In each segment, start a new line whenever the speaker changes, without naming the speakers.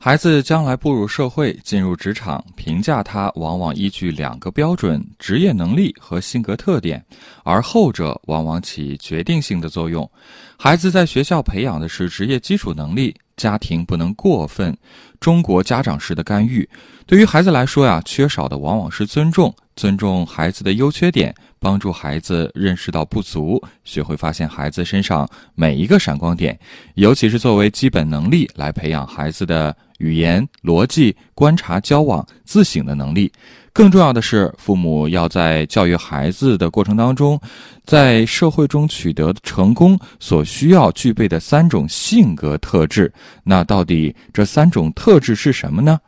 孩子将来步入社会、进入职场，评价他往往依据两个标准：职业能力和性格特点，而后者往往起决定性的作用。孩子在学校培养的是职业基础能力，家庭不能过分中国家长式的干预。对于孩子来说呀，缺少的往往是尊重，尊重孩子的优缺点，帮助孩子认识到不足，学会发现孩子身上每一个闪光点，尤其是作为基本能力来培养孩子的。语言、逻辑、观察、交往、自省的能力，更重要的是，父母要在教育孩子的过程当中，在社会中取得成功所需要具备的三种性格特质。那到底这三种特质是什么呢？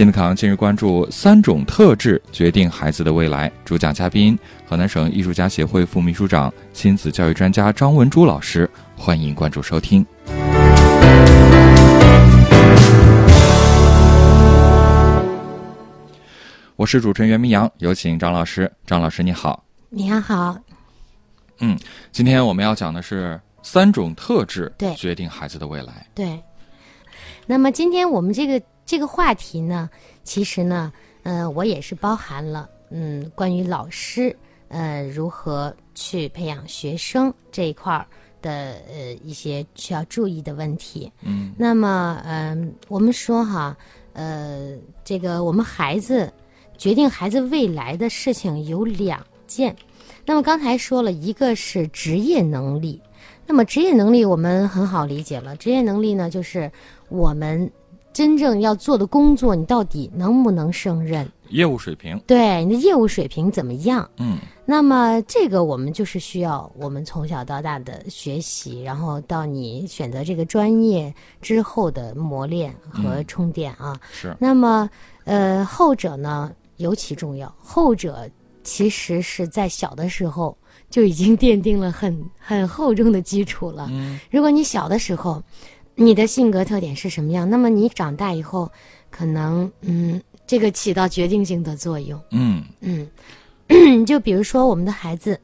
亲子堂今日关注三种特质决定孩子的未来。主讲嘉宾：河南省艺术家协会副秘书长、亲子教育专家张文珠老师。欢迎关注收听。我是主持人袁明阳，有请张老师。张老师，你好。
你好。
嗯，今天我们要讲的是三种特质，
对，
决定孩子的未来。
对。那么今天我们这个。这个话题呢，其实呢，呃，我也是包含了，嗯，关于老师，呃，如何去培养学生这一块儿的呃一些需要注意的问题。
嗯，
那么，嗯，我们说哈，呃，这个我们孩子决定孩子未来的事情有两件。那么刚才说了一个是职业能力，那么职业能力我们很好理解了，职业能力呢就是我们。真正要做的工作，你到底能不能胜任？
业务水平，
对你的业务水平怎么样？
嗯，
那么这个我们就是需要我们从小到大的学习，然后到你选择这个专业之后的磨练和充电啊。
是。
那么，呃，后者呢尤其重要。后者其实是在小的时候就已经奠定了很很厚重的基础了。
嗯，
如果你小的时候。你的性格特点是什么样？那么你长大以后，可能嗯，这个起到决定性的作用。
嗯
嗯，就比如说我们的孩子，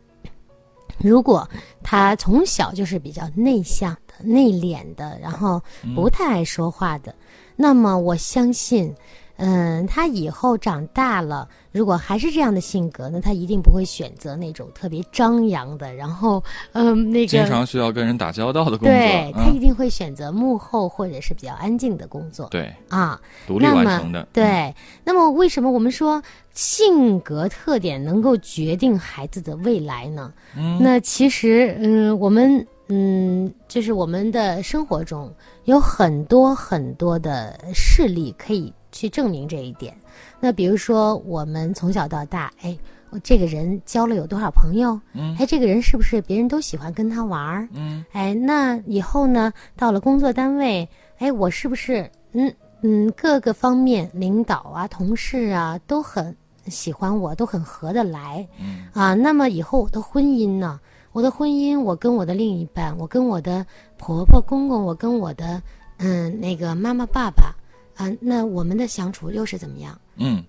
如果他从小就是比较内向的、内敛的，然后不太爱说话的，那么我相信。嗯，他以后长大了，如果还是这样的性格，那他一定不会选择那种特别张扬的，然后嗯，那个
经常需要跟人打交道的工作。
对他一定会选择幕后或者是比较安静的工作。
对
啊，
独立完成的。
对，那么为什么我们说性格特点能够决定孩子的未来呢？
嗯，
那其实嗯，我们嗯，就是我们的生活中有很多很多的事例可以。去证明这一点，那比如说我们从小到大，哎，这个人交了有多少朋友？
嗯，
哎，这个人是不是别人都喜欢跟他玩儿？
嗯，
哎，那以后呢，到了工作单位，哎，我是不是嗯嗯各个方面领导啊、同事啊都很喜欢我，都很合得来？
嗯
啊，那么以后我的婚姻呢？我的婚姻，我跟我的另一半，我跟我的婆婆公公，我跟我的嗯那个妈妈爸爸。啊，那我们的相处又是怎么样？
嗯，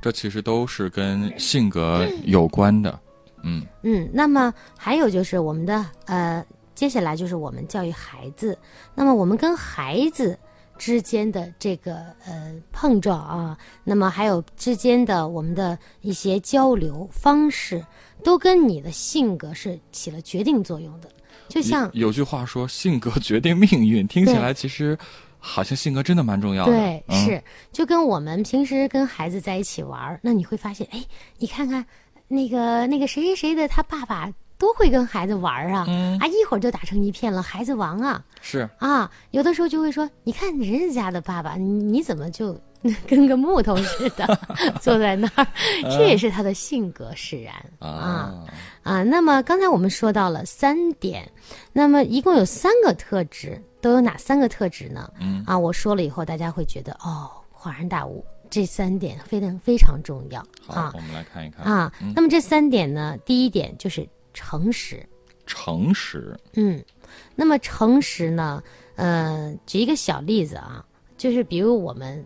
这其实都是跟性格有关的。嗯
嗯，那么还有就是我们的呃，接下来就是我们教育孩子。那么我们跟孩子之间的这个呃碰撞啊，那么还有之间的我们的一些交流方式，都跟你的性格是起了决定作用的。就像
有句话说“性格决定命运”，听起来其实。好像性格真的蛮重要的，
对，是。就跟我们平时跟孩子在一起玩那你会发现，哎，你看看那个那个谁谁谁的，他爸爸多会跟孩子玩啊，啊，一会儿就打成一片了，孩子王啊，
是。
啊，有的时候就会说，你看人家的爸爸，你怎么就 跟个木头似的 坐在那儿？这也是他的性格使然。啊。啊。那么刚才我们说到了三点，那么一共有三个特质。都有哪三个特质呢？
嗯
啊，我说了以后，大家会觉得哦，恍然大悟，这三点非常非常重要
啊。我们来看一看
啊。那么这三点呢，第一点就是诚实。
诚实。
嗯，那么诚实呢？呃，举一个小例子啊，就是比如我们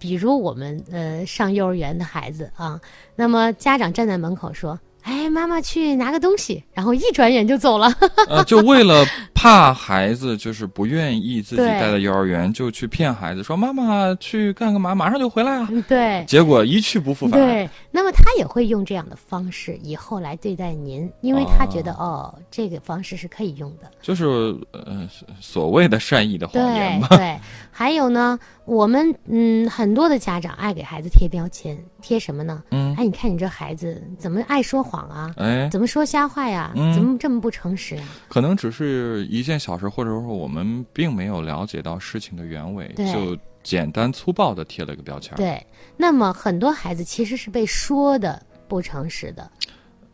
比如我们呃上幼儿园的孩子啊，那么家长站在门口说。哎，妈妈去拿个东西，然后一转眼就走了。
呃，就为了怕孩子就是不愿意自己
对
带到幼儿园，就去骗孩子说妈妈去干个嘛，马上就回来啊。
对
结果一去不复返。
对，那么他也会用这样的方式以后来对待您，因为他觉得哦这个方式是可以用的。
就是呃所谓的善意的谎言吧。
对对，还有呢，我们嗯很多的家长爱给孩子贴标签，贴什么呢？
嗯，
哎，你看你这孩子怎么爱说谎啊？
哎，
怎么说瞎话呀？
嗯
怎么这么不诚实啊？
可能只是一件小事，或者说我们并没有了解到事情的原委，就简单粗暴的贴了一个标签。
对，那么很多孩子其实是被说的不诚实的，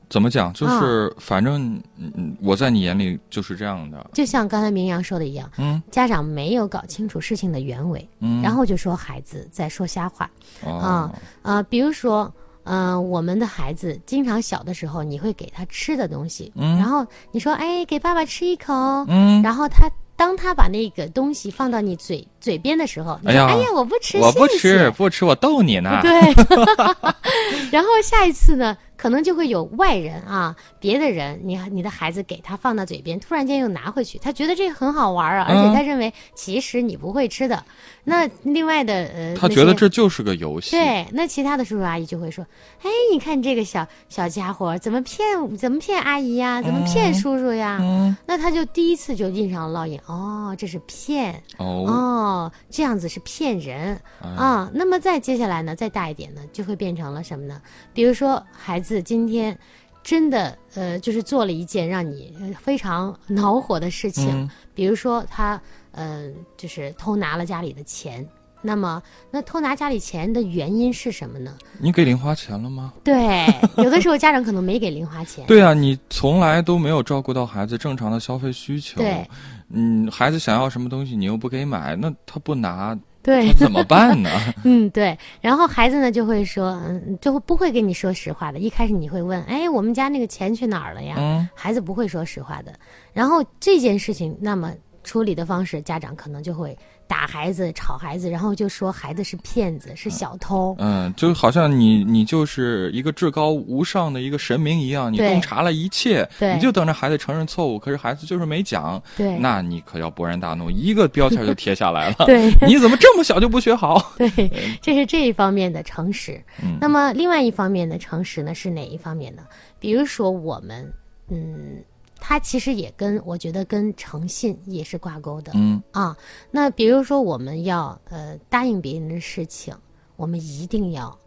怎么讲？
啊
就是反正我在你眼里就是这样的。
就像刚才明阳说的一样，
嗯
家长没有搞清楚事情的原委，
嗯，
然后就说孩子在说瞎话。
哦
啊啊，比如说，嗯、我们的孩子经常小的时候，你会给他吃的东西，
嗯。
然后你说，哎，给爸爸吃一口，
嗯，
然后他当他把那个东西放到你嘴嘴边的时候，你说，
哎呀
哎呀，我不吃，
我不吃不吃，我逗你呢。
对，然后下一次呢，可能就会有外人啊，别的人，你你的孩子给他放到嘴边，突然间又拿回去，他觉得这个很好玩啊，而且
嗯
他认为其实你不会吃的。那另外的呃，
他觉得这就是个游戏。
对，那其他的叔叔阿姨就会说：“哎，你看这个小小家伙怎么骗怎么骗阿姨呀，怎么骗叔叔呀？”
嗯
那他就第一次就印上了烙印，哦，这是骗，
哦
哦，这样子是骗人
哎
啊。那么再接下来呢，再大一点呢，就会变成了什么呢？比如说孩子今天真的呃，就是做了一件让你呃非常恼火的事情，
嗯
比如说他嗯、呃就是偷拿了家里的钱。那么，那偷拿家里钱的原因是什么呢？
你给零花钱了吗？
对，有的时候家长可能没给零花钱。
对啊，你从来都没有照顾到孩子正常的消费需求。
对，
嗯，孩子想要什么东西，你又不给买，那他不拿，
对，
怎么办呢？
嗯，对。然后孩子呢就会说，嗯，就会不会跟你说实话的。一开始你会问，哎，我们家那个钱去哪儿了呀？
嗯
孩子不会说实话的。然后这件事情，那么处理的方式，家长可能就会打孩子、吵孩子，然后就说孩子是骗子，是小偷。
嗯，就好像你你就是一个至高无上的一个神明一样，你洞察了一切，你就等着孩子承认错误。可是孩子就是没讲，
对，
那你可要勃然大怒，一个标签就贴下来了。
对
你怎么这么小就不学好？
对，这是这一方面的诚实。
嗯
那么另外一方面的诚实呢，是哪一方面呢？比如说我们，嗯，它其实也跟我觉得跟诚信也是挂钩的。
嗯
啊，那比如说我们要呃答应别人的事情，我们一定要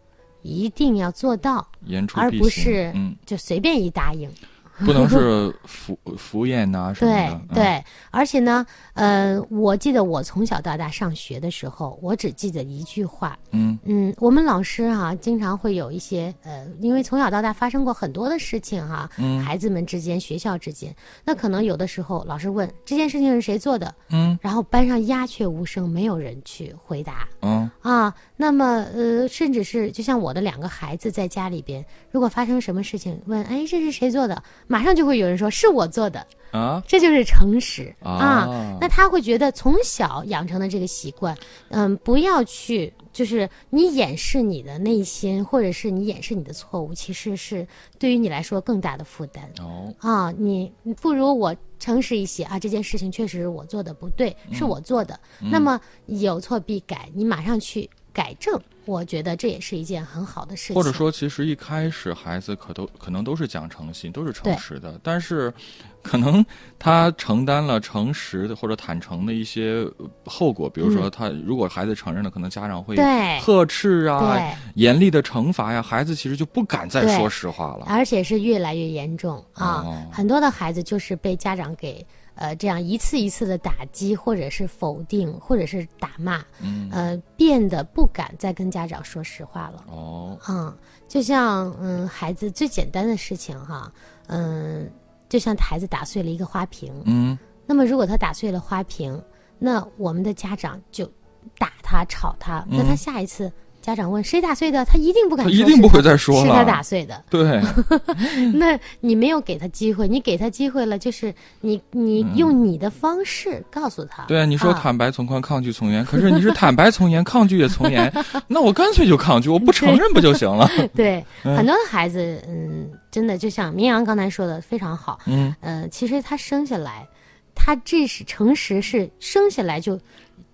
一定要做到，而不是
嗯，
就随便一答应。
不能是敷敷衍呐、什么
对
的。嗯，
对，而且呢，呃，我记得我从小到大上学的时候，我只记得一句话，
嗯
嗯，我们老师哈、经常会有一些呃，因为从小到大发生过很多的事情哈、
嗯
孩子们之间、学校之间，那可能有的时候老师问这件事情是谁做的，
嗯
然后班上鸦雀无声，没有人去回答。
嗯
啊，那么呃，甚至是就像我的两个孩子在家里边，如果发生什么事情，问哎这是谁做的，马上就会有人说是我做的，
啊？
这就是诚实。啊。
啊
那他会觉得从小养成的这个习惯，嗯，不要去就是你掩饰你的内心，或者是你掩饰你的错误，其实是对于你来说更大的负担。
哦。
啊，你你不如我诚实一些啊，这件事情确实是我做的不对，是
嗯
我做的。那么有错必改，你马上去改正，我觉得这也是一件很好的事情。
或者说，其实一开始孩子可都可能都是讲诚信，都是诚实的，但是可能他承担了诚实的或者坦诚的一些呃后果，比如说他如果孩子承认了，可能家长会
嗯对
呵斥啊，严厉的惩罚呀，孩子其实就不敢再说实话了。
而且是越来越严重啊！
哦
很多的孩子就是被家长给呃这样一次一次的打击，或者是否定，或者是打骂，
嗯
呃，变得不敢再跟家长说实话了。
哦。
嗯，就像嗯，孩子最简单的事情哈，嗯，就像孩子打碎了一个花瓶，
嗯。
那么如果他打碎了花瓶，那我们的家长就打他、吵他，那他
嗯。
下一次家长问谁打碎的，他一定不敢说，
他一定不会再说
是他打碎的。
对，
那你没有给他机会，你给他机会了，就是你你用你的方式告诉他。
嗯对，你说
啊。
坦白从宽，抗拒从严，可是你是坦白从严，抗拒也从严，那我干脆就抗拒，我不承认不就行了？
对，
嗯。
很多的孩子，嗯，真的就像明阳刚才说的非常好，
嗯，
呃，其实他生下来，他这是诚实是生下来就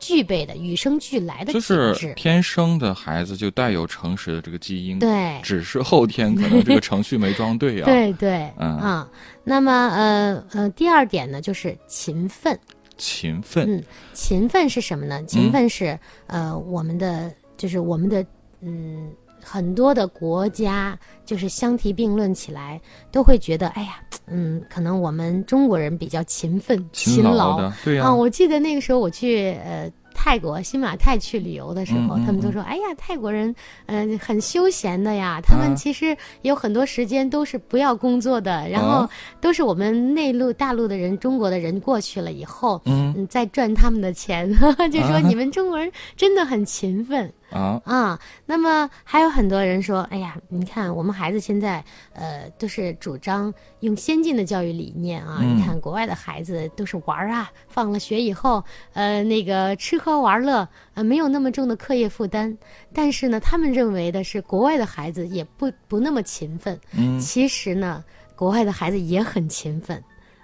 具备的，与生俱来的
就是。天生的孩子就带有诚实的这个基因，
对，
只是后天可能这个程序没装对啊。
对对，
嗯
啊，那么呃呃，第二点呢，就是勤奋。
勤奋，
嗯，勤奋是什么呢？勤奋是、呃，我们的就是我们的嗯，很多的国家就是相提并论起来，都会觉得哎呀，嗯，可能我们中国人比较勤奋、
勤
劳
的，对呀、
啊。我记得那个时候我去呃。泰国新马泰去旅游的时候，
嗯嗯
他们都说：“哎呀，泰国人，嗯、很休闲的呀。他们
啊
其实有很多时间都是不要工作的，然后
哦
都是我们内陆大陆的人、中国的人过去了以后，
嗯
嗯，在赚他们的钱，就说
啊
你们中国人真的很勤奋
啊，
啊。那么还有很多人说，哎呀，你看我们孩子现在呃都是主张用先进的教育理念啊。
嗯
你看国外的孩子都是玩儿啊，放了学以后，呃，那个吃喝玩乐，呃，没有那么重的课业负担。但是呢，他们认为的是国外的孩子也不不那么勤奋。
嗯
其实呢，国外的孩子也很勤奋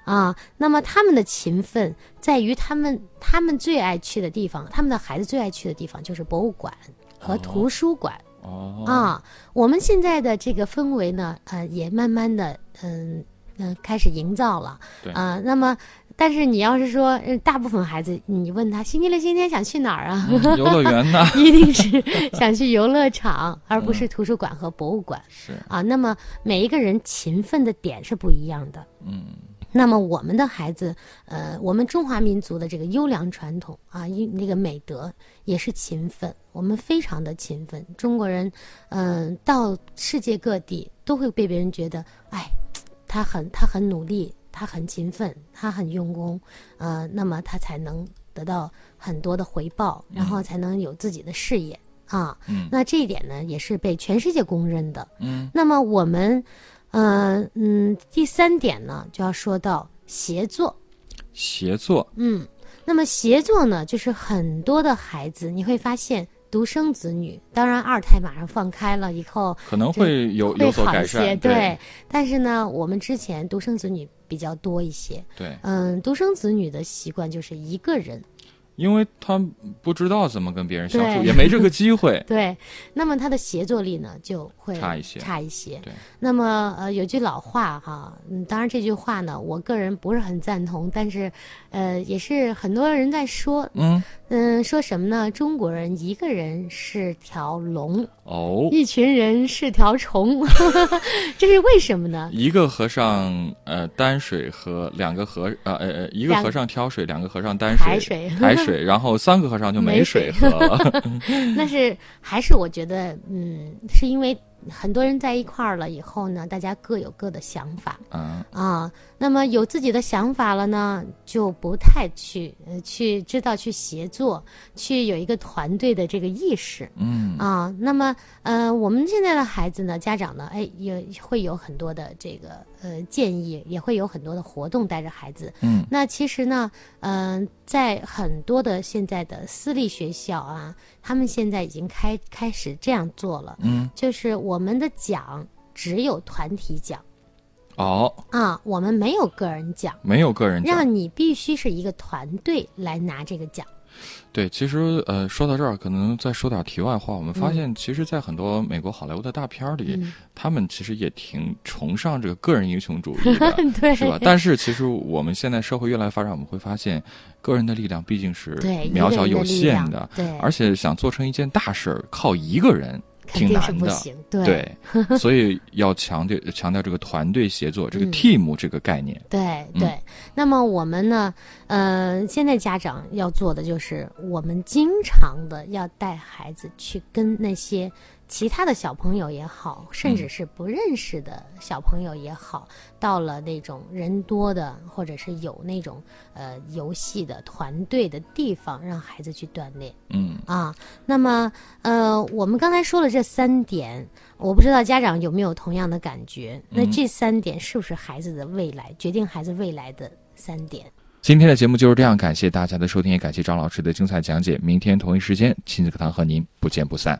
啊。那么他们的勤奋在于他们他们最爱去的地方，他们的孩子最爱去的地方就是博物馆和图书馆、
哦，
啊。我们现在的这个氛围呢，呃，也慢慢的嗯嗯、呃开始营造了
对
啊。那么。但是你要是说，呃大部分孩子，你问他星期六、星期天想去哪儿啊？
嗯游乐园呢？
一定是 想去游乐场，而不是图书馆和博物馆。
是，
啊，那么每一个人勤奋的点是不一样的。
嗯
那么我们的孩子，呃，我们中华民族的这个优良传统啊，一那个美德也是勤奋，我们非常的勤奋。中国人，嗯、到世界各地都会被别人觉得，哎，他很他很努力，他很勤奋，他很用功，呃，那么他才能得到很多的回报，然后才能有自己的事业啊。
嗯
那这一点呢，也是被全世界公认的。
嗯
那么我们，呃嗯，第三点呢，就要说到协作。
协作，
嗯，那么协作呢，就是很多的孩子，你会发现独生子女，当然二胎马上放开了以后
可能会有
会
有所改
好一些，
善，
对。但是呢，我们之前独生子女比较多一些，
对，
嗯，独生子女的习惯就是一个人。
因为他不知道怎么跟别人相处，也没这个机会，
对，那么他的协作力呢就会
差一些。
差一些。
对，
那么呃，有句老话哈，嗯，当然这句话呢，我个人不是很赞同，但是，呃，也是很多人在说，
嗯，
嗯，说什么呢？中国人一个人是条龙，
哦，
一群人是条虫，这是为什么呢？
一个和尚呃担水和两个和呃呃呃一个和尚挑水，两个和尚担
抬
水
水
抬 水，然后三个和尚就没水喝了。
那是还是我觉得，嗯，是因为很多人在一块儿了以后呢，大家各有各的想法。
嗯
啊，那么有自己的想法了呢，就不太去呃去知道去协作，去有一个团队的这个意识
嗯
啊。那么呃，我们现在的孩子呢，家长呢，哎，也会有很多的这个呃建议，也会有很多的活动带着孩子。
嗯
那其实呢，嗯、在很多的现在的私立学校啊，他们现在已经开开始这样做了，
嗯，
就是我们的奖只有团体奖。
哦，
啊，我们没有个人奖，
没有个人奖。
让你必须是一个团队来拿这个奖。
对，其实呃，说到这儿，可能再说点题外话。我们发
嗯
现，其实，在很多美国好莱坞的大片儿里，
嗯，
他们其实也挺崇尚这个个人英雄主义的。
对，
是吧？但是其实我们现在社会越来越发展，我们会发现，个人的力量毕竟是渺小有限的，
对，
而且想做成一件大事儿，靠一个人挺
肯定是
难的。
不行。对
对，所以要强调 强调这个团队协作，这个
嗯
team 这个概念。
对
嗯
对。那么我们呢，呃，现在家长要做的就是，我们经常的要带孩子去跟那些其他的小朋友也好，甚至是不认识的小朋友也好，到了那种人多的，或者是有那种呃游戏的团队的地方，让孩子去锻炼。
嗯
啊，那么呃，我们刚才说了这三点，我不知道家长有没有同样的感觉？那这三点是不是孩子的未来决定孩子未来的三点？
今天的节目就是这样，感谢大家的收听，也感谢张老师的精彩讲解。明天同一时间，亲子课堂和您不见不散。